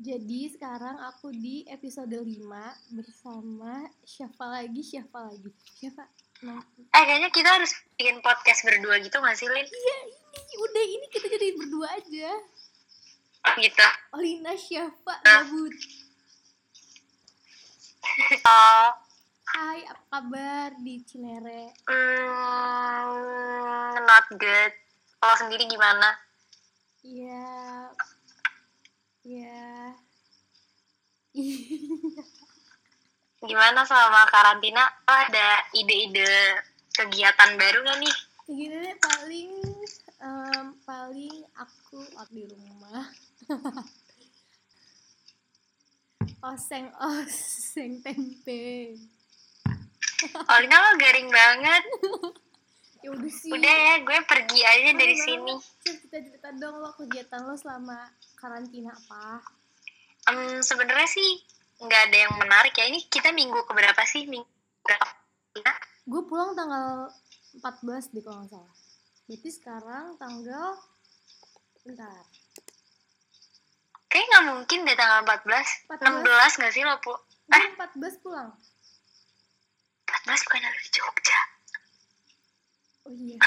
Jadi sekarang aku di episode 5 bersama siapa lagi, siapa lagi. Siapa? Nah, Eh kayaknya kita harus bikin podcast berdua gitu gak sih Lin? iya ini udah ini kita jadi berdua aja. Gitu. Olina siapa Ah. gabut. Oh, Hai, apa kabar di Cinere? mm, not good. Kalau sendiri gimana? Iya. Iya. Gimana selama karantina? Lo ada ide-ide kegiatan baru gak nih? Gini deh paling em, paling aku aku di rumah. oseng oseng tempe. Olina lo garing banget. Ya udah sih. Udah ya, gue pergi aja dari Mana? sini. Cil, kita cerita dong lo kegiatan lo selama karantina apa? Em, Sebenarnya sih nggak ada yang menarik ya. Ini kita minggu keberapa sih? Minggu berapa? Gue pulang tanggal 14 deh kalau nggak salah. Berarti sekarang tanggal bentar. Kayaknya nggak mungkin deh tanggal 14. 14. 16 nggak sih lo pu? Gue 14 pulang. 14 bukan ada di Jogja. Oh iya.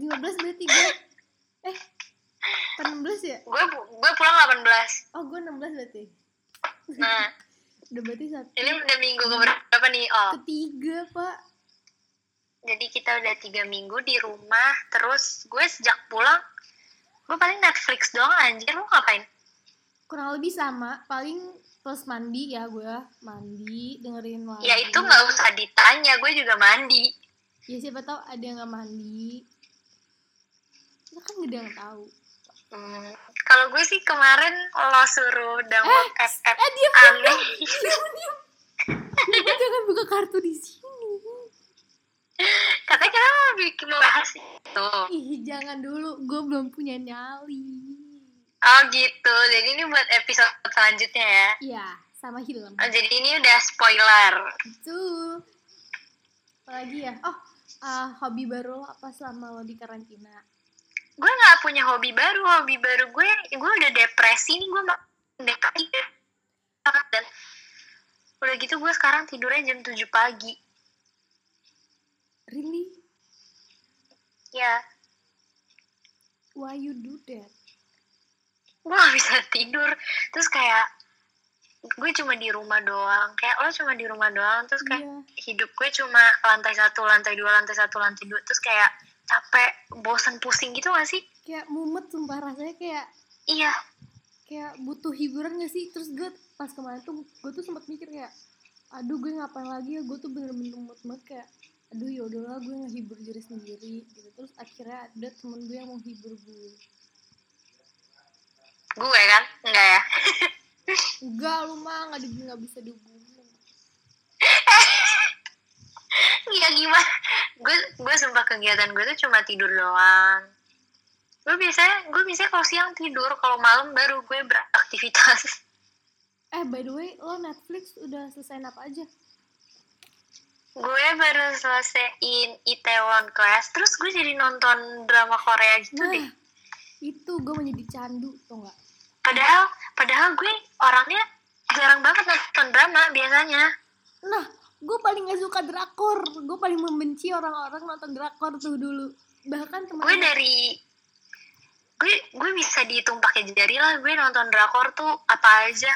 15 berarti gue eh apa 16 ya? Gue gue pulang 18. Oh gue 16 berarti. Nah, Udah berarti satu. ini udah minggu keberapa nih? Oh, Ketiga pak. jadi kita udah tiga minggu di rumah. Terus gue sejak pulang, gue paling Netflix doang anjir. Lu ngapain? Kurang lebih sama. Paling plus mandi ya gue mandi dengerin lagu. Ya itu nggak usah ditanya, gue juga mandi. Ya siapa tahu ada yang nggak mandi. Ya kan gak ada yang tahu. Hmm, kalau gue sih kemarin lo suruh download app app Eh diam aneh. diam diam. Lu jangan buka kartu di sini. Katanya kita mau bikin mau bahas itu. Ih jangan dulu. Gue belum punya nyali. Oh gitu. Jadi ini buat episode selanjutnya ya. Iya sama film. Oh, jadi ini udah spoiler. Itu. Apalagi ya? Oh, ah, hobi baru lo apa selama lo di karantina? Gue nggak punya hobi baru. Hobi baru gue, gue udah depresi nih. Gue mak- depresi dan udah gitu gue sekarang tidurnya jam 7 pagi. Really? Ya, Why you do that? gue gak bisa tidur. Terus kayak gue cuma di rumah doang. Kayak lo cuma di rumah doang. Terus kayak Iya. hidup gue cuma lantai satu, lantai dua, lantai satu, lantai dua. Terus kayak capek, bosan, pusing gitu gak sih? Kayak mumet sumpah rasanya kayak Iya, kayak butuh hiburan gak sih? Terus gue pas kemarin tuh gue tuh sempat mikir kayak aduh gue ngapain lagi ya gue tuh bener-bener mumet banget kayak aduh ya udahlah gue ngehibur diri sendiri gitu terus akhirnya ada temen gue yang mau hibur gue gue kan? Enggak ya? enggak lu mah nggak nggak bisa dihubungin Iya gimana? Gue gue sumpah kegiatan gue tuh cuma tidur doang. Gue biasanya gue biasanya kalau siang tidur, kalau malam baru gue beraktivitas. eh by the way lo Netflix udah selesai apa aja gue baru selesaiin Itaewon Class, terus gue jadi nonton drama Korea gitu nah deh. itu gue menjadi candu tuh nggak Padahal padahal gue orangnya jarang banget nonton drama biasanya. Nah, gue paling gak suka drakor. Gue paling membenci orang-orang nonton drakor tuh dulu. Bahkan Gue kemarin dari gue gue bisa dihitung pakai jari lah gue nonton drakor tuh apa aja.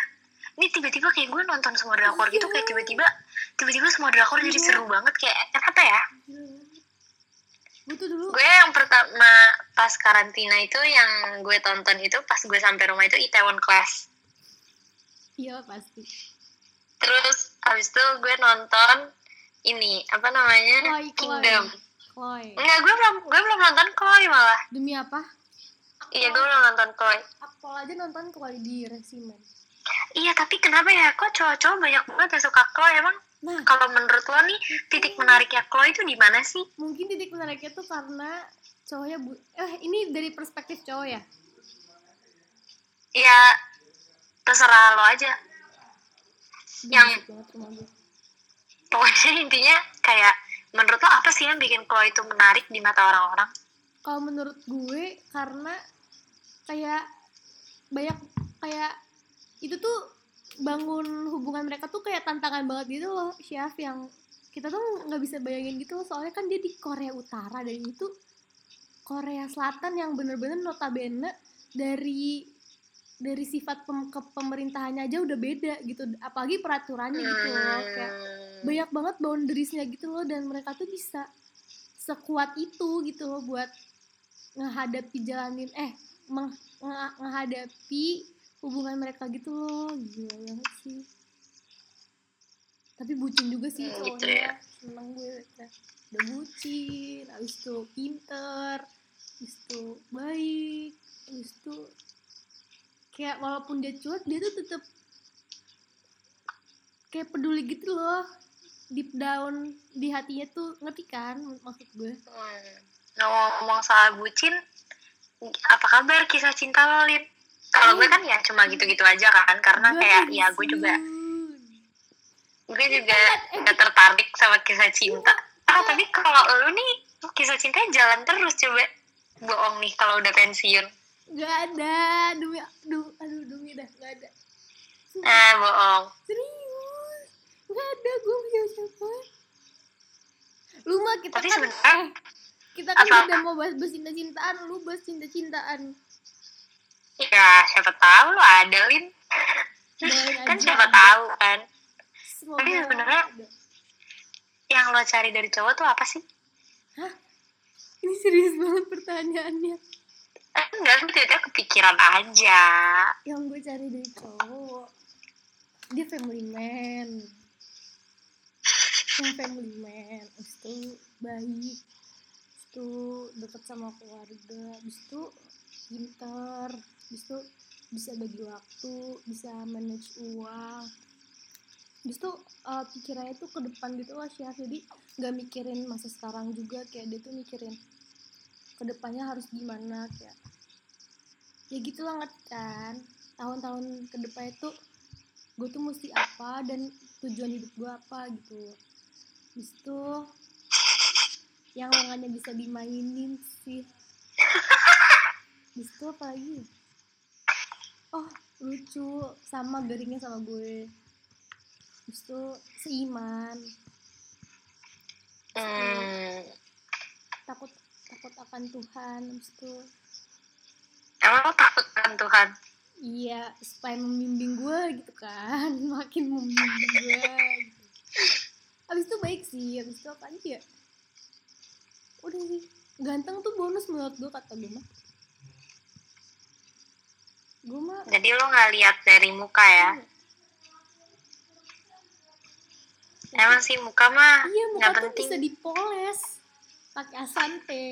Ini tiba-tiba kayak gue nonton semua drakor gitu kayak tiba-tiba tiba-tiba semua drakor jadi Iya. seru banget kayak kenapa ya? gue tuh dulu Gue yang pertama pas karantina itu yang gue tonton itu pas gue sampai rumah itu Itaewon Class. iya pasti. Terus habis itu gue nonton ini apa namanya Chloe, Kingdom. Chloe. Enggak, gue belum gue belum nonton Chloe malah. Demi apa? Iya, gue belum nonton Chloe. Akpol aja nonton Chloe di Resimen. Iya, tapi kenapa ya? Kok cowok-cowok banyak banget yang suka Chloe? Emang Nah, kalau menurut lo nih, titik menariknya Chloe itu di mana sih? mungkin titik menariknya tuh karena cowoknya bu eh ini dari perspektif cowok ya. Ya, terserah lo aja. Yang- gue. Pokoknya intinya kayak, menurut lo apa sih yang bikin Chloe itu menarik di mata orang-orang? Kalau menurut gue karena kayak banyak kayak itu tuh bangun hubungan mereka tuh kayak tantangan banget gitu loh chef yang kita tuh nggak bisa bayangin gitu loh soalnya kan dia di Korea Utara dan itu Korea Selatan yang bener-bener notabene dari dari sifat pem, ke pemerintahannya aja udah beda gitu apalagi peraturannya gitu loh kayak Hmm. banyak banget boundariesnya gitu loh dan mereka tuh bisa sekuat itu gitu loh buat ngehadapi jalanin eh meng- nge- ngehadapi hubungan mereka gitu loh gila banget sih tapi bucin juga sih Hmm, gitu cowoknya ya. seneng gue udah bucin abis itu pinter abis itu baik abis itu kayak walaupun dia cuek dia tuh tetep kayak peduli gitu loh. Deep down di hatinya tuh ngerti kan maksud gue? Hmm. ngomong soal bucin apa kabar kisah cinta lo Lin? kalau gue kan ya cuma gitu-gitu aja kan karena Gue kayak ya gue juga gue juga Eh, gak tertarik sama kisah cinta. Ah tapi kalau lu nih kisah cintanya jalan terus coba bohong nih kalau udah pensiun Gak ada. Demi aduh aduh demi dah gak ada. Eh bohong. Serius? Gak ada gue punya siapa? Lu mah kita Tapi kan sebenarnya- eh, kita kan Apa? udah mau bahas bahas cinta cintaan lu bahas cinta cintaan ya siapa tahu lo ada Lin. Kan siapa ada. tahu kan. Semoga Tapi sebenarnya- yang lo cari dari cowok tuh apa sih? Ini serius banget pertanyaannya eh, enggak gue tiba-tiba kepikiran aja. Yang gue cari dari cowok dia family man. Yang family man Abis itu baik Abis itu deket sama keluarga Abis itu pinter Abis itu bisa bagi waktu bisa manage uang. Abis itu eh, pikirannya tuh ke depan gitu loh Syaf jadi nggak mikirin masa sekarang juga kayak dia tuh mikirin ke depannya harus gimana kayak ya gitu lah ngerti kan. Tahun-tahun ke depan itu gue tuh mesti apa dan tujuan hidup gue apa gitu. Habis itu yang lengannya bisa dimainin sih. Habis itu apa lagi? Oh lucu sama garingnya sama gue. Habis itu seiman. Hmm, takut takut akan Tuhan Habis itu emang lo takut kan Tuhan Iya, supaya membimbing gue gitu kan, makin membimbing gue. Gitu. Abis itu baik sih, abis itu apa lagi ya? Udah sih, ganteng tuh bonus menurut gue kata gue mah. Gue mah jadi lo nggak lihat dari muka ya emang sih muka mah iya muka penting bisa dipoles pakai asante.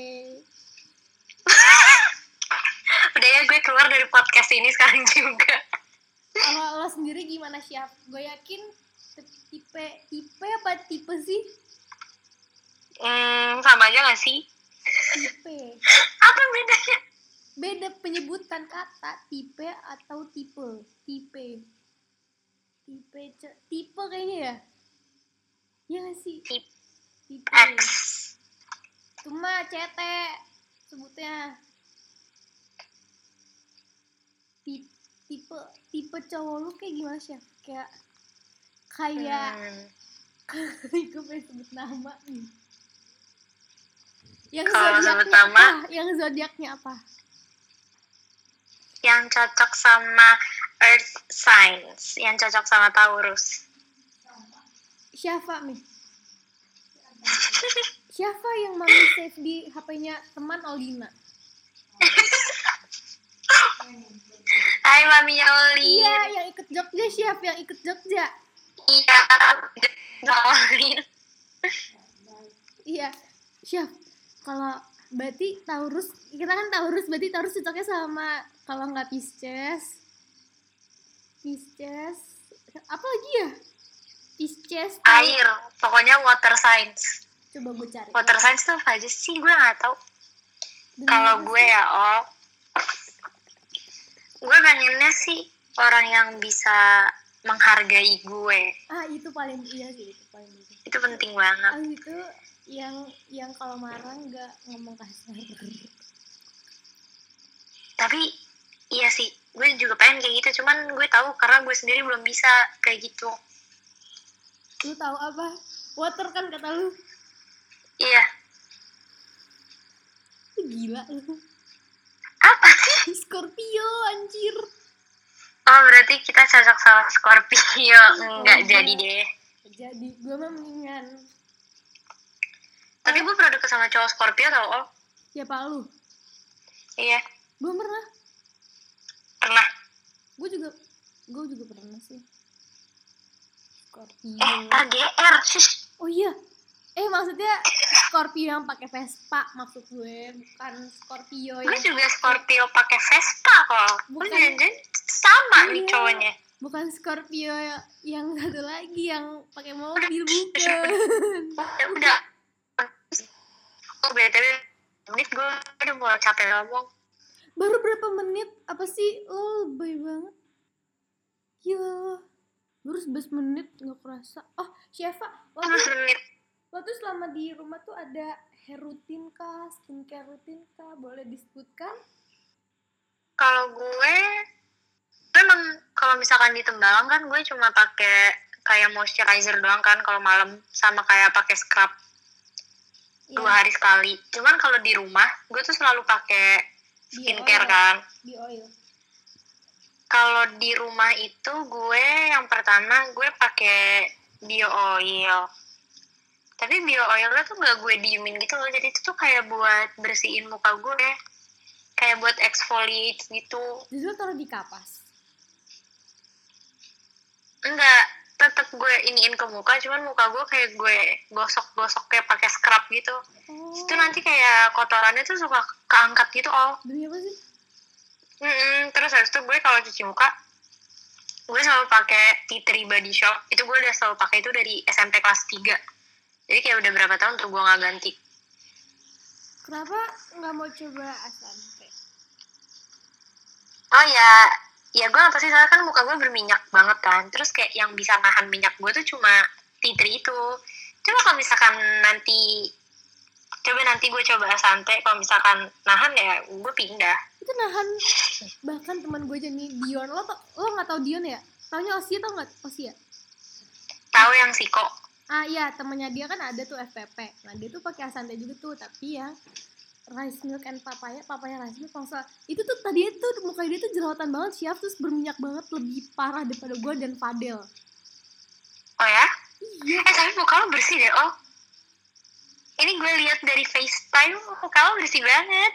udah ya gue keluar dari podcast ini sekarang juga. Kalau lo sendiri gimana siap? Gue yakin tipe tipe apa tipe sih? hmm, sama aja gak sih? Tipe. apa bedanya? Beda penyebutan kata tipe atau tipe? Tipe. Tipe tipe kayaknya ya? Ya nggak sih? Tip tipe. X cuma cetek sebutnya. Tipe tipe cowok lu kayak gimana sih? Kayak kayak Hmm, gue pengen sebut nama nih. Yang Kalau zodiaknya nama? apa? Yang zodiaknya apa? Yang cocok sama Earth Signs yang cocok sama Taurus. Siapa nih? Siapa yang mami save di HP-nya teman Olina? Hai maminya Oli Iya, yang ikut Jogja siapa yang ikut Jogja? iya Oli Iya, siap. Kalau berarti Taurus, kita kan Taurus, berarti Taurus cocoknya sama kalau nggak Pisces, Pisces, apa lagi ya? Pisces, air. Pokoknya water signs Coba gue cari. water signs tuh apa aja sih? Gue nggak tahu. Kalau gue ya oh. Gue pengennya sih orang yang bisa menghargai gue. Ah itu paling iya sih itu paling itu. itu penting banget. Ah itu yang yang kalau marah nggak ngomong kasar. tapi iya sih gue juga pengen kayak gitu. Cuman gue tahu karena gue sendiri belum bisa kayak gitu. Lu tahu apa? Water kan kata lu iya. Gila lu. Apa sih? Scorpio anjir. Oh berarti kita cocok sama Scorpio. Enggak Oh. jadi deh. Jadi gue mah mendingan. Tapi gue pernah deket sama cowok Scorpio tau oh siapa lu? Iya. Gue pernah. Pernah. Gue juga gue juga pernah sih. Scorpio. Eh KGR sih oh iya eh maksudnya Scorpio yang pakai Vespa maksud gue bukan Scorpio gue yang juga Scorpio pakai Vespa kok. Gue Bukan. jangan sama nih Iya. cowoknya. bukan Scorpio yang satu lagi yang pakai mobil bukan. Udah udah. Oh btw menit gue udah mulai capek ngomong. Baru berapa menit? Apa sih? Lo lebay banget. Gila baru 11 menit nggak kerasa. Oh Syifa lo menit lo tuh selama di rumah tuh ada hair rutin kah skincare rutin kah? Boleh disebutkan? Kalau gue memang kalau misalkan di Tembalang kan gue cuma pakai kayak moisturizer doang kan kalau malam sama kayak pakai scrub dua Iya, hari sekali. Cuman kalau di rumah gue tuh selalu pakai skincare oil, kan. Di oil. Kalau di rumah itu gue yang pertama gue pakai bio oil tapi bio oilnya tuh gak gue diemin gitu loh. Jadi itu tuh kayak buat bersihin muka gue. Kayak buat exfoliate gitu. Justru taruh di kapas? Enggak tetap gue iniin ke muka cuman muka gue kayak gue gosok-gosok kayak pakai scrub gitu. Oh. Itu nanti kayak kotorannya tuh suka keangkat gitu oh demi apa sih? Mm-mm. terus habis itu gue kalau cuci muka gue selalu pakai tea tree body shop. Itu gue udah selalu pakai itu dari SMP kelas 3 jadi kayak udah berapa tahun tuh gue nggak ganti. Kenapa nggak mau coba asante oh ya ya gue apa sih soalnya kan muka gue berminyak banget kan. Terus kayak yang bisa nahan minyak gue tuh cuma tree itu. Coba kalau misalkan nanti coba nanti gue coba asante kalau misalkan nahan ya gue pindah. Itu nahan bahkan teman gue jadi Dion. Lo tau- lo nggak tau Dion ya? Taunya Osia tau nggak? Osia? Tahu yang siko ah iya temennya dia kan ada tuh FPP nah dia tuh pakai asante juga tuh tapi ya rice milk and papaya papaya rice milk kalau itu tuh tadi itu muka dia tuh jerawatan banget siap terus berminyak banget lebih parah daripada gue dan Fadel. Oh ya? Iya. Eh tapi muka lo bersih deh oh. Ini gue lihat dari FaceTime muka lo bersih banget.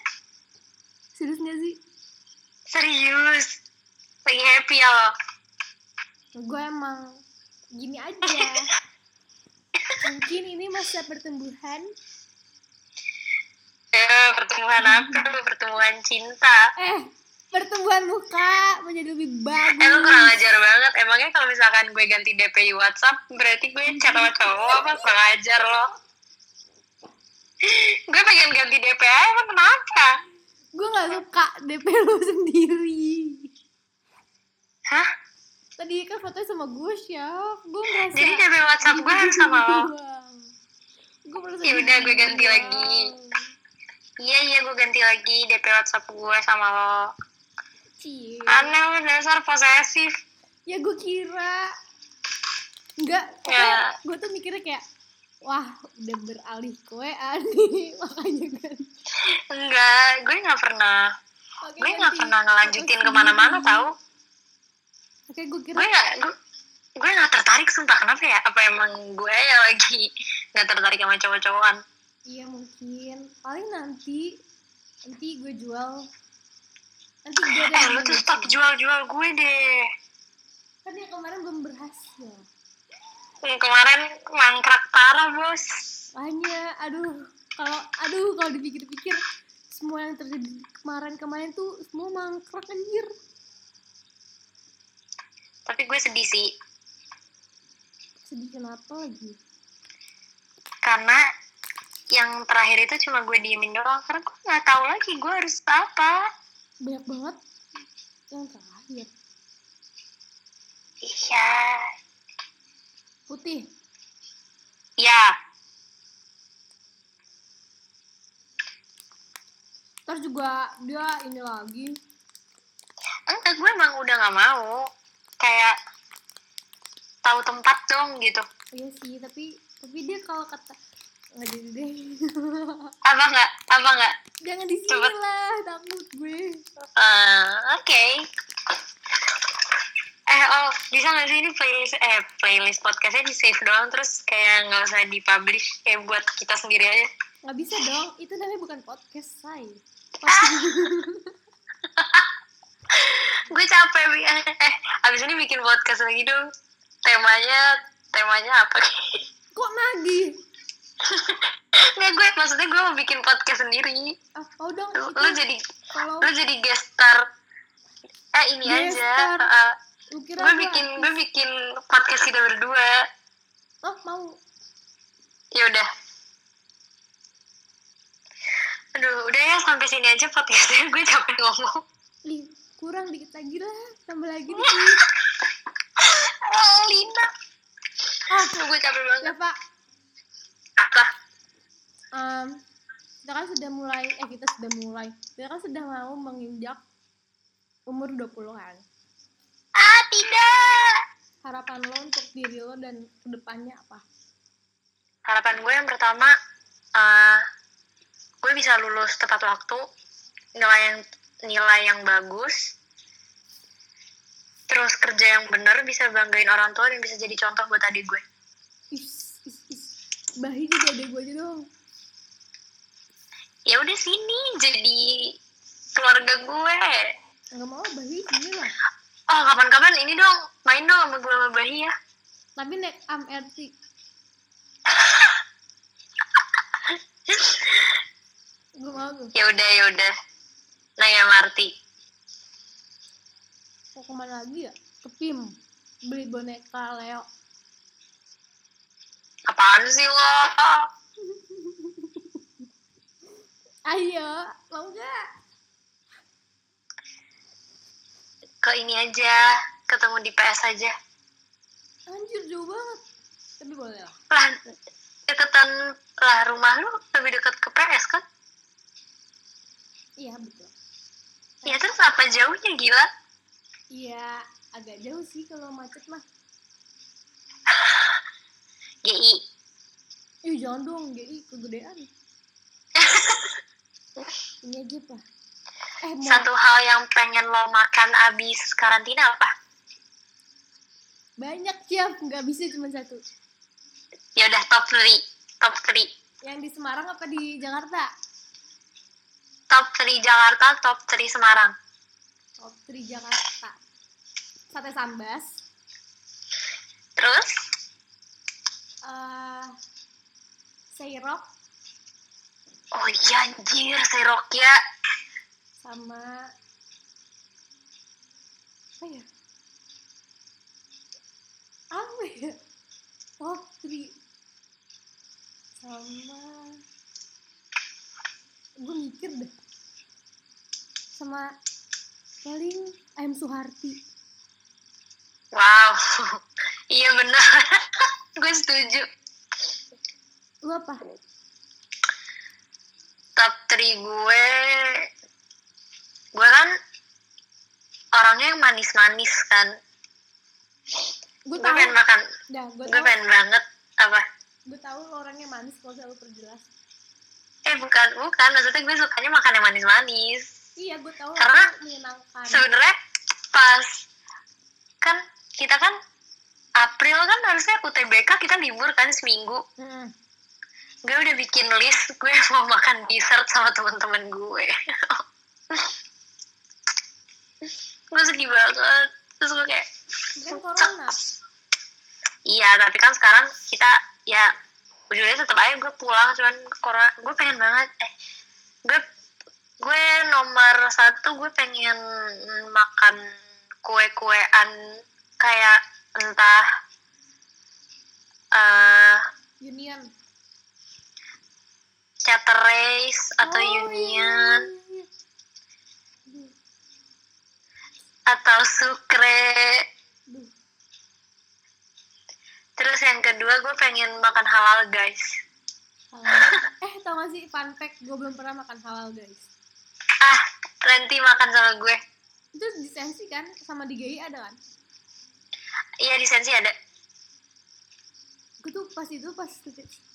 Serius gak sih? Serius. Lagi happy ya lo. Gue emang gini aja mungkin ini masa pertumbuhan? Eh pertemuan apa? Pertemuan cinta. Eh pertumbuhan muka menjadi lebih bagus. Eh lu kurang ajar banget. Emangnya kalau misalkan gue ganti DPI WhatsApp Berarti gue chat sama cowok apa kurang ajar lo? Gue pengen ganti DPI emang kenapa? gue nggak suka DP lu sendiri? Tadi kan fotonya sama gue siap gue ngerasa Jadi DP WhatsApp gue harus sama lo. gue merasa Ya udah, gue ganti dibuang. lagi. Iya iya gue ganti lagi DP WhatsApp gue sama lo. Cie. Aneh lo dasar posesif. Ya gue kira. Enggak Ya. gue tuh mikirnya kayak wah udah beralih ke WA nih makanya kan Enggak, gue gak pernah. Oke, Gue gak ganti pernah ngelanjutin foto ke mana-mana tau oke gue kira gue gak gue gue gak tertarik sumpah. Kenapa ya? Apa emang gue yang lagi gak tertarik sama cowok-cowokan? Iya mungkin. Paling nanti nanti gue jual. Nanti gue eh lu tuh stop jual-jual gue deh. Kan yang kemarin belum berhasil. Yang kemarin mangkrak parah bos. Hanya aduh kalau aduh kalau dipikir-pikir semua yang terjadi kemarin-kemarin tuh semua mangkrak anjir tapi gue sedih sih. Sedih kenapa lagi? Karena yang terakhir itu cuma gue diemin doang. Karena gue nggak tahu lagi gue harus apa. Banyak banget yang terakhir. Iya. Putih. Ya terus juga dia ini lagi. Enggak gue udah nggak mau kayak tahu tempat dong gitu. Iya sih tapi tapi dia kalau kata nggak jadi deh apa nggak? Apa nggak? Jangan di sini Coba. lah takut gue. Eh, oke. Eh oh bisa nggak sih ini playlist eh playlist podcastnya di save doang terus kayak nggak usah dipublish kayak buat kita sendiri aja? Nggak bisa dong itu namanya bukan podcast say gue capek Bi. eh abis ini bikin podcast lagi dong. Temanya temanya apa? Kok nagih nggak gue maksudnya gue mau bikin podcast sendiri. Ah mau dong lu, lu jadi kalau lu jadi guest star. Eh ini Guest aja. star. kira gue bikin artis. gue bikin podcast kita berdua. Oh mau. Ya udah. Aduh udah ya sampai sini aja podcastnya. Gue capek ngomong. Ih, kurang dikit lagi lah tambah lagi dikit. Lina ah gue capek banget. Ya pak. Apa? Em, kita kan sudah mulai eh kita sudah mulai. Kita kan sudah mau menginjak umur 20 kan ah tidak. Harapan lo untuk diri lo dan ke depannya apa? Harapan gue yang pertama eh, gue bisa lulus tepat waktu nilai yang nilai yang bagus terus kerja yang bener bisa banggain orang tua dan bisa jadi contoh buat adik gue. Is is is bahi jadi adek gue aja dong. Ya udah sini jadi keluarga gue. Nggak mau bahi sini lah. Oh kapan-kapan ini dong main dong sama gue sama Bahi ya. Tapi naik MRT gue mau. Ya udah ya udah naik MRT mau ke mana lagi ya? Ke PIM. Beli boneka Leo. Apaan sih lo? Ayo mau gak ke ini aja. Ketemu di PS aja. Anjir jauh banget. Tapi boleh lah. Lah deketan lah rumah lu lebih dekat ke PS kan? Iya betul ya terus apa jauhnya gila iya agak jauh sih kalau macet mah GI Ih jangan dong, GI kegedean. Ini aja pak. Eh mau satu hal yang pengen lo makan abis karantina apa banyak siap, nggak bisa cuma satu. ya udah top 3 top 3 Yang di Semarang apa di Jakarta? Top 3 Jakarta top 3 Semarang Top 3 Jakarta. Sate sambas, terus eh seirok oh iya anjir serok ya sama apa ya? Apa ya? Top 3 sama gue mikir deh. Sama paling ayam Suharti. Wow iya benar. Gue setuju. Lu apa? Top 3 gue gue kan orangnya yang manis-manis kan. Gue pengen makan. Gue pengen banget apa? Gue tahu orangnya manis kalau selalu perjelas eh bukan bukan. Maksudnya gue sukanya makan yang manis-manis. Iya gue tahu. Karena sebenarnya pas kan kita kan April kan harusnya UTBK kita libur kan seminggu. Hmm. gue udah bikin list gue mau makan dessert sama teman-teman gue. Gue sedih banget. Terus gue kayak iya tapi kan sekarang kita ya ujungnya tetap aja gue pulang cuman corona gue pengen banget eh gue gue nomor satu gue pengen makan kue-kuean kayak entah eh Union Chateraise atau Oh, Union iya, iya. Duh, atau Sukre duh. Terus yang kedua gue pengen makan halal guys. Halal. eh tau gak sih fun fact gue belum pernah makan halal guys. Ah nanti makan sama gue. Itu di sensi kan? Sama di GI ada kan? Iya di sensi ada. Gue tuh pas itu pas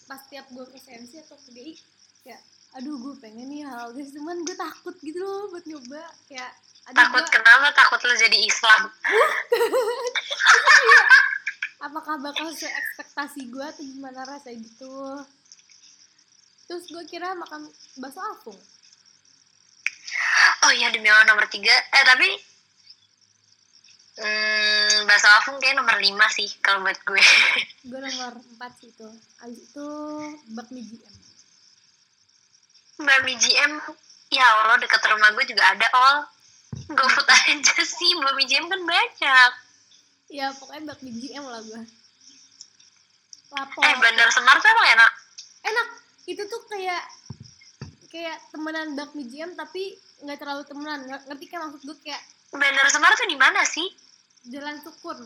pas tiap gue ke sensi atau ke GI kayak aduh gue pengen nih hal guys. Cuman gue takut gitu loh buat nyoba. Kayak takut gua- kenapa? Takut lo jadi Islam apakah bakal seekspektasi gue atau gimana rasanya gitu. Terus gue kira makan bakso apung. Oh iya demi Allah nomor tiga. Eh tapi hmm, bakso afung kayak nomor lima sih kalau buat gue. Gue nomor 4 sih itu. Abis itu bakmi GM Bami GM ya Allah deket rumah gue juga ada all GoFood aja sih Bami GM kan banyak ya pokoknya bakmi GM lah gue lapor. Eh Bandar Semar tuh emang enak? Enak. Itu tuh kayak kayak temenan bakmi GM tapi nggak terlalu temenan. Nge- ngerti kan maksud gue kayak Bandar Semar tuh di mana sih? Jalan sukun.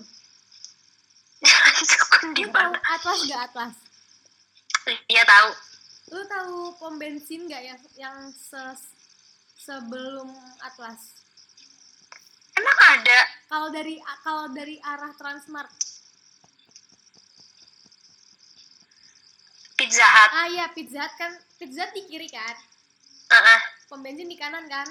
Sukun di mana? Atlas gak atlas? Iya tahu. Lu tahu pom bensin gak yang yang se- sebelum atlas? Emang ada kalau dari kalau dari arah Transmart. Pizza Hut. Ah ya Pizza Hut kan Pizza Hut di kiri kan? Heeh. pom bensin di kanan kan?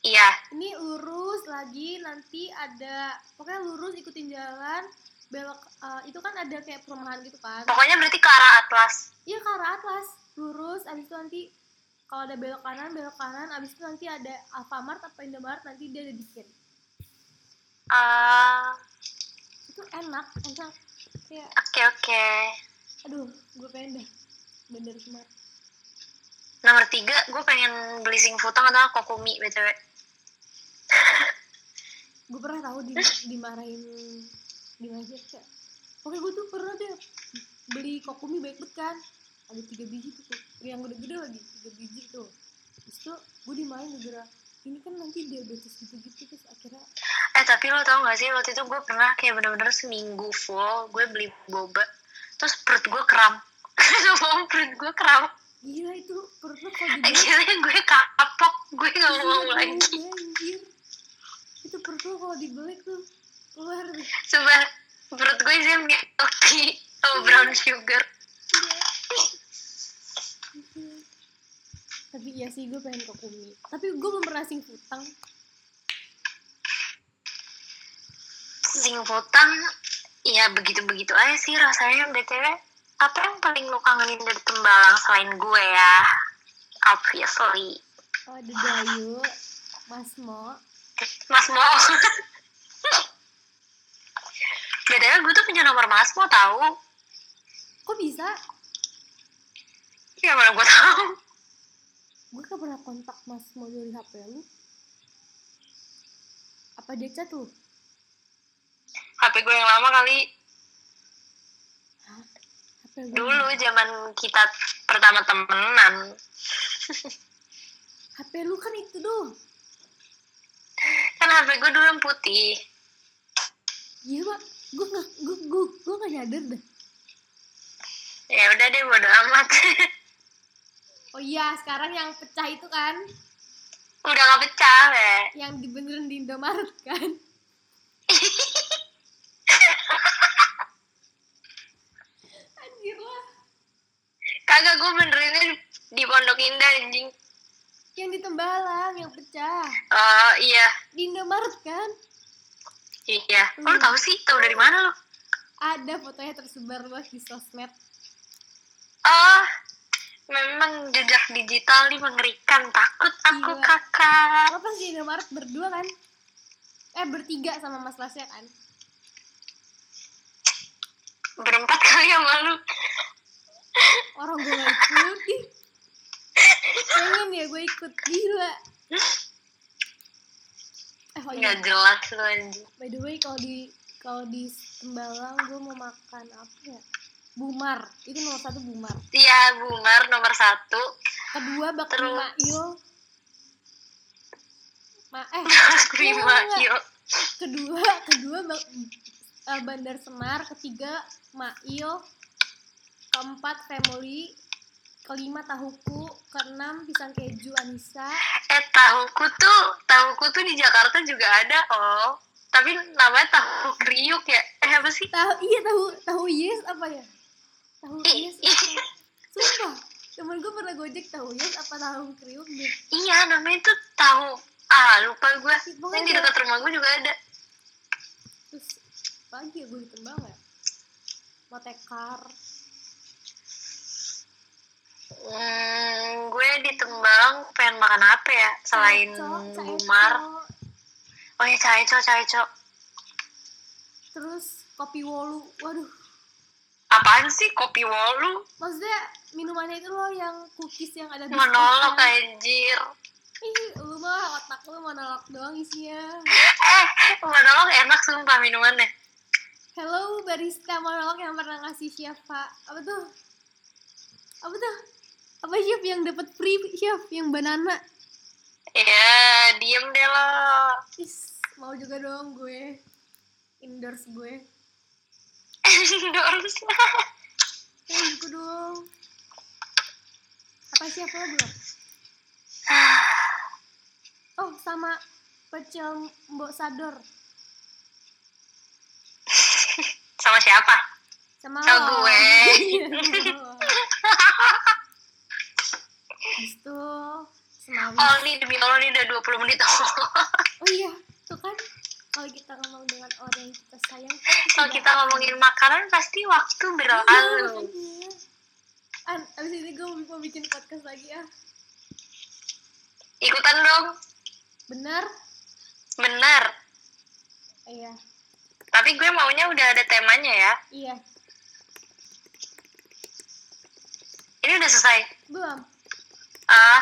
Iya. Ini lurus lagi nanti ada pokoknya lurus ikutin jalan belok eh, itu kan ada kayak perumahan gitu kan? Pokoknya berarti ke arah Atlas. Iya ke arah atlas lurus abis itu nanti kalau ada belok kanan belok kanan abis itu nanti ada Alfamart apa Indomaret nanti dia ada di kiri Ah, itu enak enak. Kayak oke oke. Aduh gue pengen dah bener smart nomor tiga gue pengen beli sing futang atau kokumi btw gue pernah tahu di dimarahin dimarahin kayak oke gue tuh pernah deh beli kokumi baik banget kan. Ada tiga biji tuh yang gede-gede lagi tiga biji tuh. Terus tuh gue dimarahin gara ini kan nanti diabetes gitu-gitu terus akhirnya eh tapi lo tau gak sih waktu itu gue pernah kayak bener-bener seminggu full gue beli boba terus perut gue kram. Sumpah, perut gue kram. Gila itu perut lo kalau akhirnya gue kapok gue gak mau Iya, lagi. iya, anjir. itu perut lo kalau dibeli tuh keluar. Deh coba perut gue isinya milk tea sama brown sugar. Iya. Tapi iya sih gue pengen kokumi tapi gue belum pernah sing futang. Sing futang ya begitu-begitu aja sih rasanya. Btw apa yang paling lo kangenin dari tembalang selain gue ya? Obviously. Oh ada Dayu Mas Mo. Mas Mo. Btw gue tuh punya nomor Mas Mo tahu kok bisa? Ya mana gue tahu gue gak pernah kontak Mas Mo dari HP lu. Apa dia chat lu? HP gue yang lama kali. HP gue dulu zaman kita pertama temenan. HP lu kan itu doh kan HP gue dulu yang putih. Iya pak. Gue gak gue gue gue gak nyadar dah ya udah deh bodo amat oh iya sekarang yang pecah itu kan? Udah gak pecah ya yang dibenerin di Indomaret kan? Anjir lah. Kagak gue benerinnya di Pondok Indah anjing. Yang di Tembalang yang pecah. Oh iya. Di Indomaret kan? Iya. Lo tau sih? Tau dari mana lo ada fotonya tersebar luas di sosmed. Oh memang jejak digital nih mengerikan. Takut aku Iya. kakak. Lo pas di Indomaret? Berdua kan? Eh bertiga sama Mas Lasya kan? Berempat kali sama lu orang gue gak ikut. Pengen ya gue ikut. Gila. Eh oh iya. Nggak jelas anjing. By the way kalau di kalau di Tembalang gue mau makan apa ya Bumar. Itu nomor satu Bumar. Iya Bumar nomor satu. Kedua bakmi Terus? Mail Ma eh yuk kedua kedua bak- eh, Bandar Semar. Ketiga Mail keempat Family kelima tahuku. Keenam pisang keju Anissa. Eh tahuku tuh, tahuku tuh di Jakarta juga ada oh. Tapi namanya tahu kriuk ya. Eh apa sih? tahu iya tahu tahu yes apa ya tahu yes apa? sumpah temen gue pernah gojek tahu yes apa tahu kriuk deh Iya namanya tuh tahu. Ah lupa gue. Pokoknya Yang di dekat rumah gue juga ada. terus pagi ya gue di Tembang ya mau tekar Hmm, gue di Tembang pengen makan apa ya selain. Bumar? Oh ya caico caico. terus kopi wolu waduh Apaan sih kopi wolu? maksudnya minumannya itu loh yang cookies yang ada Monolog biskuitnya. anjir. ih lu mah otak lu monolog doang isinya Eh, monolog enak sumpah minumannya. hello barista monolog yang pernah ngasih siapa apa tuh apa tuh apa chef yang dapat free chef yang banana Ya, diem deh lo. is mau juga dong gue endorse gue Endorse. eh juga dong apa chef lo belum oh sama pecel mbok sador Sama siapa? sama Sama gue. Habis itu semawis. Oh, ini demi Allah ini udah 20 menit. Oh iya, tuh kan kalau kita ngomong dengan orang yang kita sayang, Kalau kita ngomongin makanan pasti waktu Iya, berlalu. An, abis ini gue mau bikin podcast lagi ya. Ikutan dong. Bener? Benar. Iya, Tapi gue maunya udah ada temanya ya. iya. Ini udah selesai. Belum? Ah,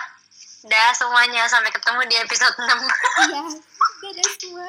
udah semuanya sampai ketemu di episode 6. Iya. Dadah semua.